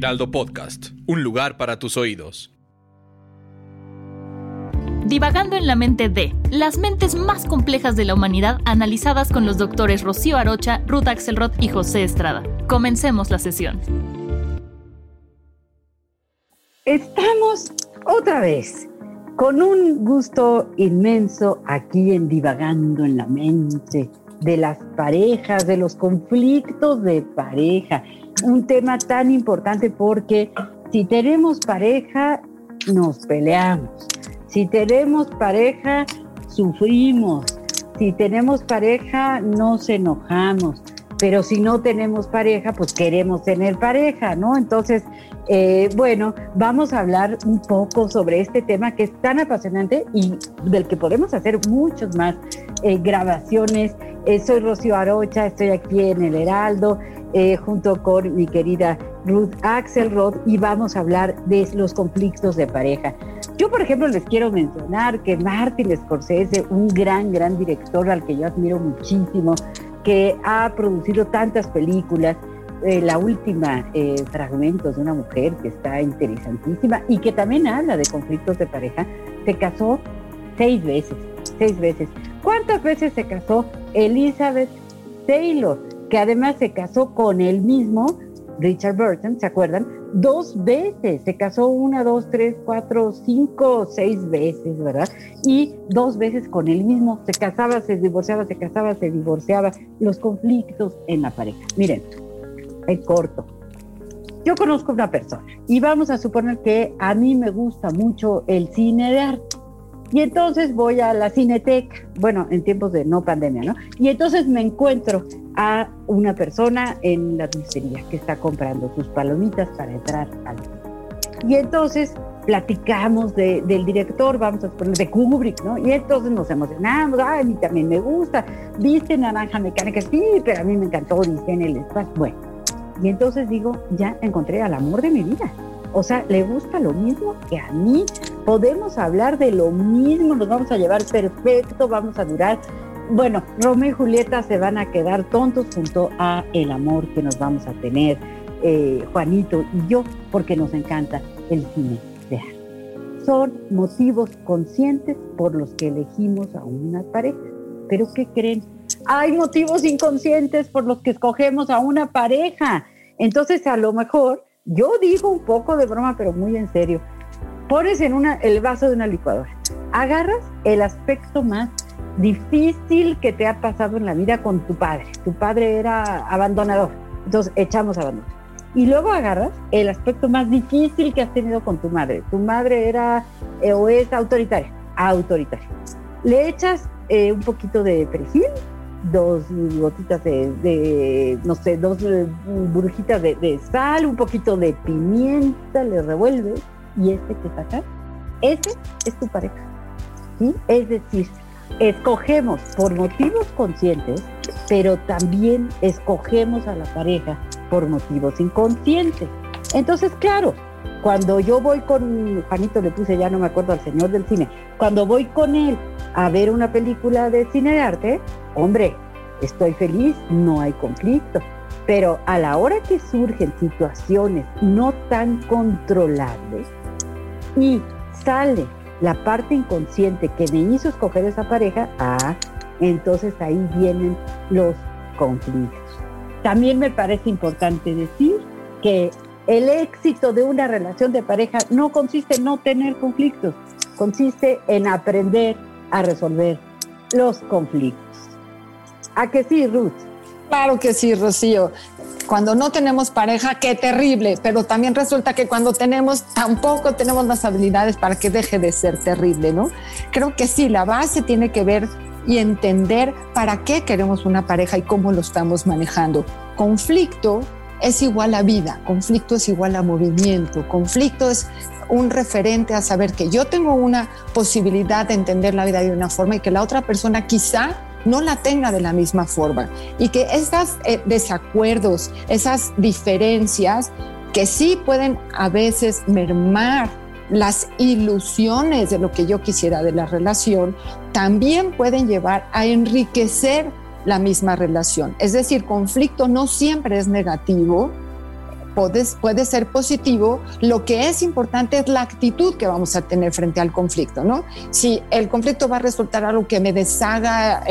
Heraldo Podcast, un lugar para tus oídos. Divagando en la mente de las mentes más complejas de la humanidad analizadas con los doctores Rocío Arocha, Ruth Axelrod y José Estrada. Comencemos la sesión. Estamos otra vez con un gusto inmenso aquí en Divagando en la mente de las parejas, de los conflictos de pareja. Un tema tan importante porque si tenemos pareja, nos peleamos. Si tenemos pareja, sufrimos. Si tenemos pareja, nos enojamos. Pero si no tenemos pareja, pues queremos tener pareja, ¿no? Entonces, eh, bueno, vamos a hablar un poco sobre este tema que es tan apasionante y del que podemos hacer muchas más eh, grabaciones. Eh, soy Rocío Arocha, estoy aquí en el Heraldo, junto con mi querida Ruth Axelrod, y vamos a hablar de los conflictos de pareja. Yo, por ejemplo, les quiero mencionar que Martin Scorsese, un gran, gran director al que yo admiro muchísimo, que ha producido tantas películas, eh, la última, eh, Fragmentos de una mujer, que está interesantísima y que también habla de conflictos de pareja, se casó seis veces, seis veces. ¿Cuántas veces se casó Elizabeth Taylor? Que además se casó con él mismo Richard Burton, ¿se acuerdan? Dos veces, se casó una, dos, tres, cuatro, cinco, seis veces, ¿verdad? Y dos veces con él mismo, se casaba, se divorciaba, se casaba, se divorciaba, los conflictos en la pareja. Miren, en corto. Yo conozco una persona y vamos a suponer que a mí me gusta mucho el cine de arte. Y entonces voy a la cineteca, bueno, en tiempos de no pandemia, ¿no? Y entonces me encuentro a una persona en la dulcería que está comprando sus palomitas para entrar al. Y entonces platicamos del director, vamos a suponer, de Kubrick, ¿no? Y entonces nos emocionamos, ay, a mí también me gusta, viste Naranja Mecánica, sí, pero a mí me encantó, dice en el espacio, bueno. Y entonces digo, ya encontré al amor de mi vida. O sea, le gusta lo mismo que a mí. Podemos hablar de lo mismo, nos vamos a llevar perfecto, vamos a durar. Bueno, Romeo y Julieta se van a quedar tontos junto a el amor que nos vamos a tener, eh, Juanito y yo, porque nos encanta el cine de arte. Son motivos conscientes por los que elegimos a una pareja. Pero ¿qué creen? Hay motivos inconscientes por los que escogemos a una pareja. Entonces, a lo mejor yo digo un poco de broma, pero muy en serio. Pones en una, el vaso de una licuadora, agarras el aspecto más difícil que te ha pasado en la vida con tu padre. Tu padre era abandonador, entonces echamos abandono. Y luego agarras el aspecto más difícil que has tenido con tu madre. Tu madre era eh, o es autoritaria, autoritaria. Le echas eh, un poquito de perejil, dos gotitas de, no sé, dos eh, burbujitas de, sal, un poquito de pimienta, le revuelves y este que saca, ese es tu pareja. ¿sí? Es decir, escogemos por motivos conscientes, pero también escogemos a la pareja por motivos inconscientes. Entonces, claro, cuando yo voy con, Juanito le puse, ya no me acuerdo al señor del cine, cuando voy con él a ver una película de cine de arte, hombre, estoy feliz, no hay conflicto. Pero a la hora que surgen situaciones no tan controlables y sale la parte inconsciente que me hizo escoger esa pareja, ah, entonces ahí vienen los conflictos. También me parece importante decir que el éxito de una relación de pareja no consiste en no tener conflictos, consiste en aprender a resolver los conflictos. ¿A que sí, Ruth? Claro que sí, Rocío. Cuando no tenemos pareja, qué terrible, pero también resulta que cuando tenemos, tampoco tenemos las habilidades para que deje de ser terrible, ¿no? Creo que sí, la base tiene que ver y entender para qué queremos una pareja y cómo lo estamos manejando. Conflicto es igual a vida, conflicto es igual a movimiento, conflicto es un referente a saber que yo tengo una posibilidad de entender la vida de una forma y que la otra persona quizá no la tenga de la misma forma y que esos eh, desacuerdos, esas diferencias que sí pueden a veces mermar las ilusiones de lo que yo quisiera de la relación, también pueden llevar a enriquecer la misma relación. Es decir, conflicto no siempre es negativo, puede, ser positivo, lo que es importante es la actitud que vamos a tener frente al conflicto, ¿no? Si el conflicto va a resultar algo que me deshaga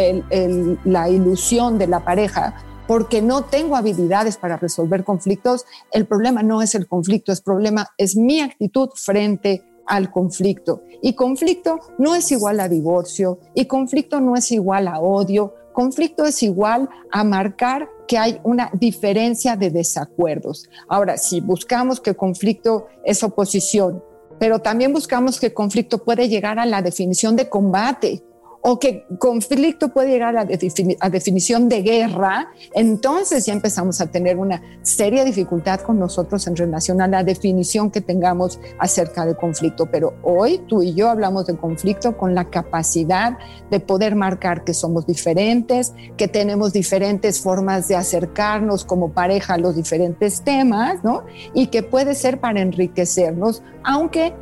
la ilusión de la pareja, porque no tengo habilidades para resolver conflictos, el problema no es el conflicto, el problema es mi actitud frente al conflicto. Y conflicto no es igual a divorcio, y conflicto no es igual a odio, conflicto es igual a marcar que hay una diferencia de desacuerdos. Ahora, si buscamos que conflicto es oposición, pero también buscamos que conflicto puede llegar a la definición de combate, o que conflicto puede llegar a, definición de guerra, entonces ya empezamos a tener una seria dificultad con nosotros en relación a la definición que tengamos acerca de conflicto. Pero hoy tú y yo hablamos de conflicto con la capacidad de poder marcar que somos diferentes, que tenemos diferentes formas de acercarnos como pareja a los diferentes temas, ¿no? Y que puede ser para enriquecernos, aunque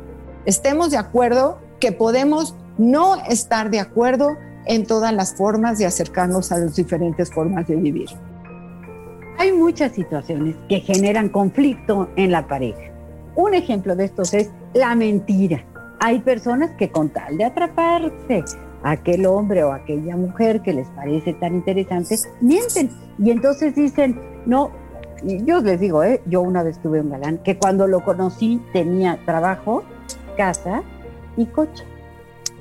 estemos de acuerdo que podemos no estar de acuerdo en todas las formas de acercarnos a las diferentes formas de vivir. Hay muchas situaciones que generan conflicto en la pareja. Un ejemplo de estos es la mentira. Hay personas que con tal de atraparse a aquel hombre o aquella mujer que les parece tan interesante, mienten. Y entonces dicen, no, yo les digo, ¿eh? yo una vez tuve un galán que cuando lo conocí tenía trabajo, casa y coche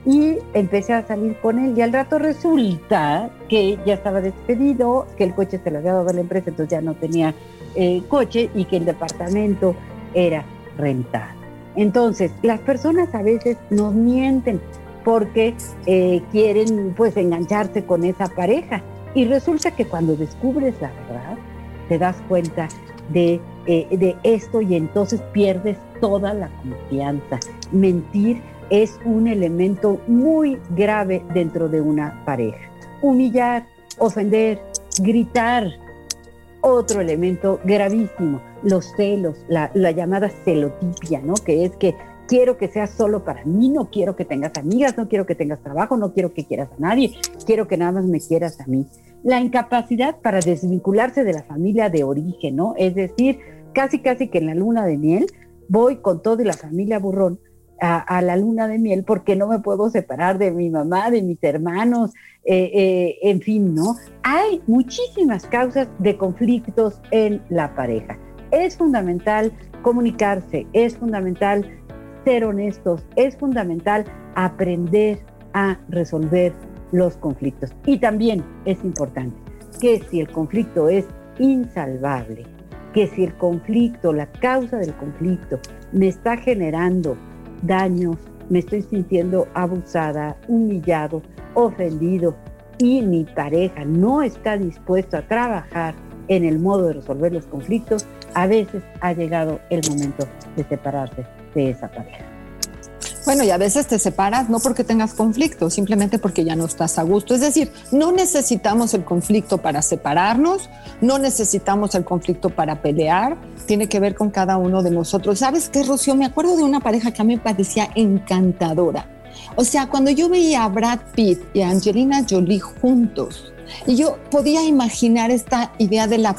y empecé a salir con él y al rato resulta que ya estaba despedido, que el coche se lo había dado a la empresa, entonces ya no tenía eh, coche y que el departamento era rentado. Entonces, las personas a veces nos mienten porque eh, quieren pues engancharse con esa pareja y resulta que cuando descubres la verdad, te das cuenta de, eh, de esto y entonces pierdes toda la confianza. Mentir es un elemento muy grave dentro de una pareja. Humillar, ofender, gritar, otro elemento gravísimo, los celos, la, llamada celotipia, ¿no? Que es que quiero que seas solo para mí, no quiero que tengas amigas, no quiero que tengas trabajo, no quiero que quieras a nadie, quiero que nada más me quieras a mí. La incapacidad para desvincularse de la familia de origen, ¿no? Es decir, casi casi que en la luna de miel voy con todo la familia burrón a, la luna de miel porque no me puedo separar de mi mamá, de mis hermanos, eh, eh, en fin, ¿no? Hay muchísimas causas de conflictos en la pareja. Es fundamental comunicarse, es fundamental ser honestos, es fundamental aprender a resolver los conflictos. Y también es importante que si el conflicto es insalvable, que si el conflicto, la causa del conflicto me está generando daños, me estoy sintiendo abusada, humillado, ofendido y mi pareja no está dispuesto a trabajar en el modo de resolver los conflictos, a veces ha llegado el momento de separarse de esa pareja. Bueno, y a veces te separas no porque tengas conflicto, simplemente porque ya no estás a gusto. Es decir, no necesitamos el conflicto para separarnos, no necesitamos el conflicto para pelear, tiene que ver con cada uno de nosotros. ¿Sabes qué, Rocío? Me acuerdo de una pareja que a mí me parecía encantadora. O sea, cuando yo veía a Brad Pitt y a Angelina Jolie juntos, y yo podía imaginar esta idea de la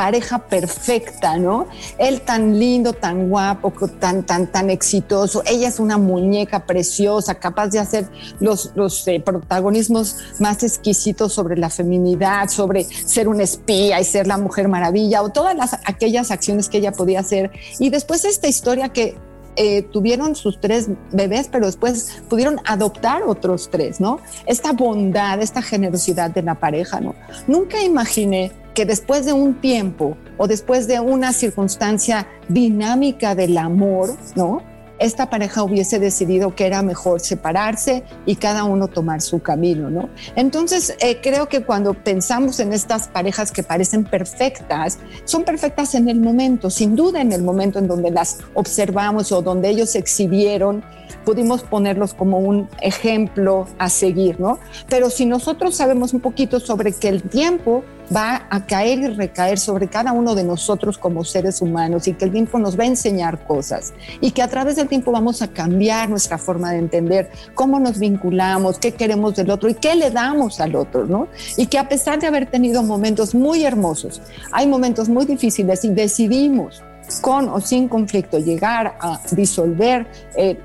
pareja perfecta, ¿no? Él tan lindo, tan guapo, tan, tan, tan exitoso. Ella es una muñeca preciosa, capaz de hacer los, los eh, protagonismos más exquisitos sobre la feminidad, sobre ser una espía y ser la mujer maravilla, o todas las, aquellas acciones que ella podía hacer. Y después esta historia que eh, tuvieron sus tres bebés, pero después pudieron adoptar otros tres, ¿no? Esta bondad, esta generosidad de la pareja, ¿no? Nunca imaginé que después de un tiempo o después de una circunstancia dinámica del amor, ¿no? Esta pareja hubiese decidido que era mejor separarse y cada uno tomar su camino, ¿no? Entonces, eh, creo que cuando pensamos en estas parejas que parecen perfectas, son perfectas en el momento, sin duda en el momento en donde las observamos o donde ellos exhibieron pudimos ponerlos como un ejemplo a seguir, ¿no? Pero si nosotros sabemos un poquito sobre que el tiempo va a caer y recaer sobre cada uno de nosotros como seres humanos y que el tiempo nos va a enseñar cosas y que a través del tiempo vamos a cambiar nuestra forma de entender cómo nos vinculamos, qué queremos del otro y qué le damos al otro, ¿no? Y que a pesar de haber tenido momentos muy hermosos, hay momentos muy difíciles y decidimos con o sin conflicto, llegar a disolver eh,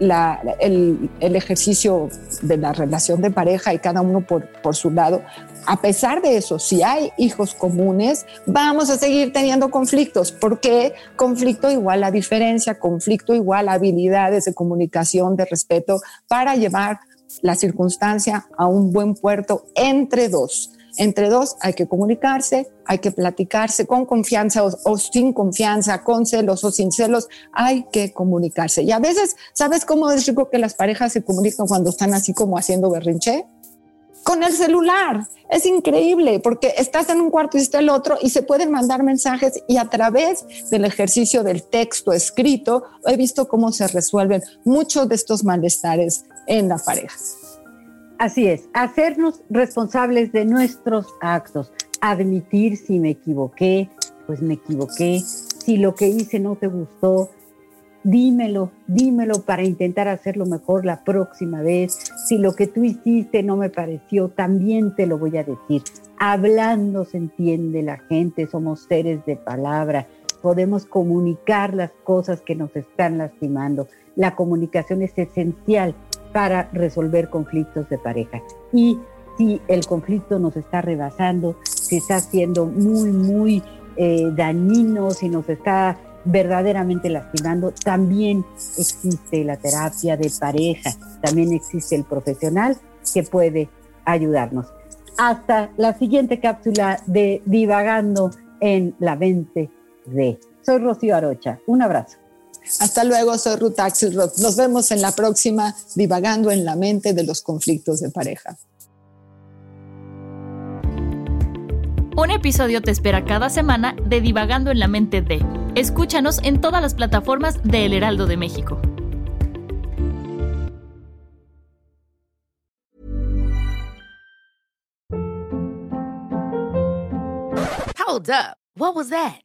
el, ejercicio de la relación de pareja y cada uno por, por su lado, a pesar de eso, si hay hijos comunes, vamos a seguir teniendo conflictos, porque conflicto igual a diferencia, conflicto igual a habilidades de comunicación, de respeto, para llevar la circunstancia a un buen puerto entre dos. Entre dos hay que comunicarse, hay que platicarse con confianza o, sin confianza, con celos o sin celos, hay que comunicarse. Y a veces, ¿sabes cómo es rico que las parejas se comunican cuando están así como haciendo berrinche? Con el celular. Es increíble porque estás en un cuarto y está el otro y se pueden mandar mensajes y a través del ejercicio del texto escrito he visto cómo se resuelven muchos de estos malestares en la pareja. Así es, hacernos responsables de nuestros actos, admitir si me equivoqué, pues me equivoqué, si lo que hice no te gustó, dímelo, dímelo para intentar hacerlo mejor la próxima vez. Si lo que tú hiciste no me pareció, también te lo voy a decir. Hablando se entiende la gente, somos seres de palabra, podemos comunicar las cosas que nos están lastimando. La comunicación es esencial para resolver conflictos de pareja. Y si el conflicto nos está rebasando, si está siendo muy, muy eh, dañino, si nos está verdaderamente lastimando, también existe la terapia de pareja, también existe el profesional que puede ayudarnos. Hasta la siguiente cápsula de Divagando en la mente de. Soy Rocío Arocha. Un abrazo. Hasta luego, soy Ruth Axelrod. Nos vemos en la próxima Divagando en la mente de los conflictos de pareja. Un episodio te espera cada semana de Divagando en la mente de. Escúchanos en todas las plataformas de El Heraldo de México. Hold up. What was that?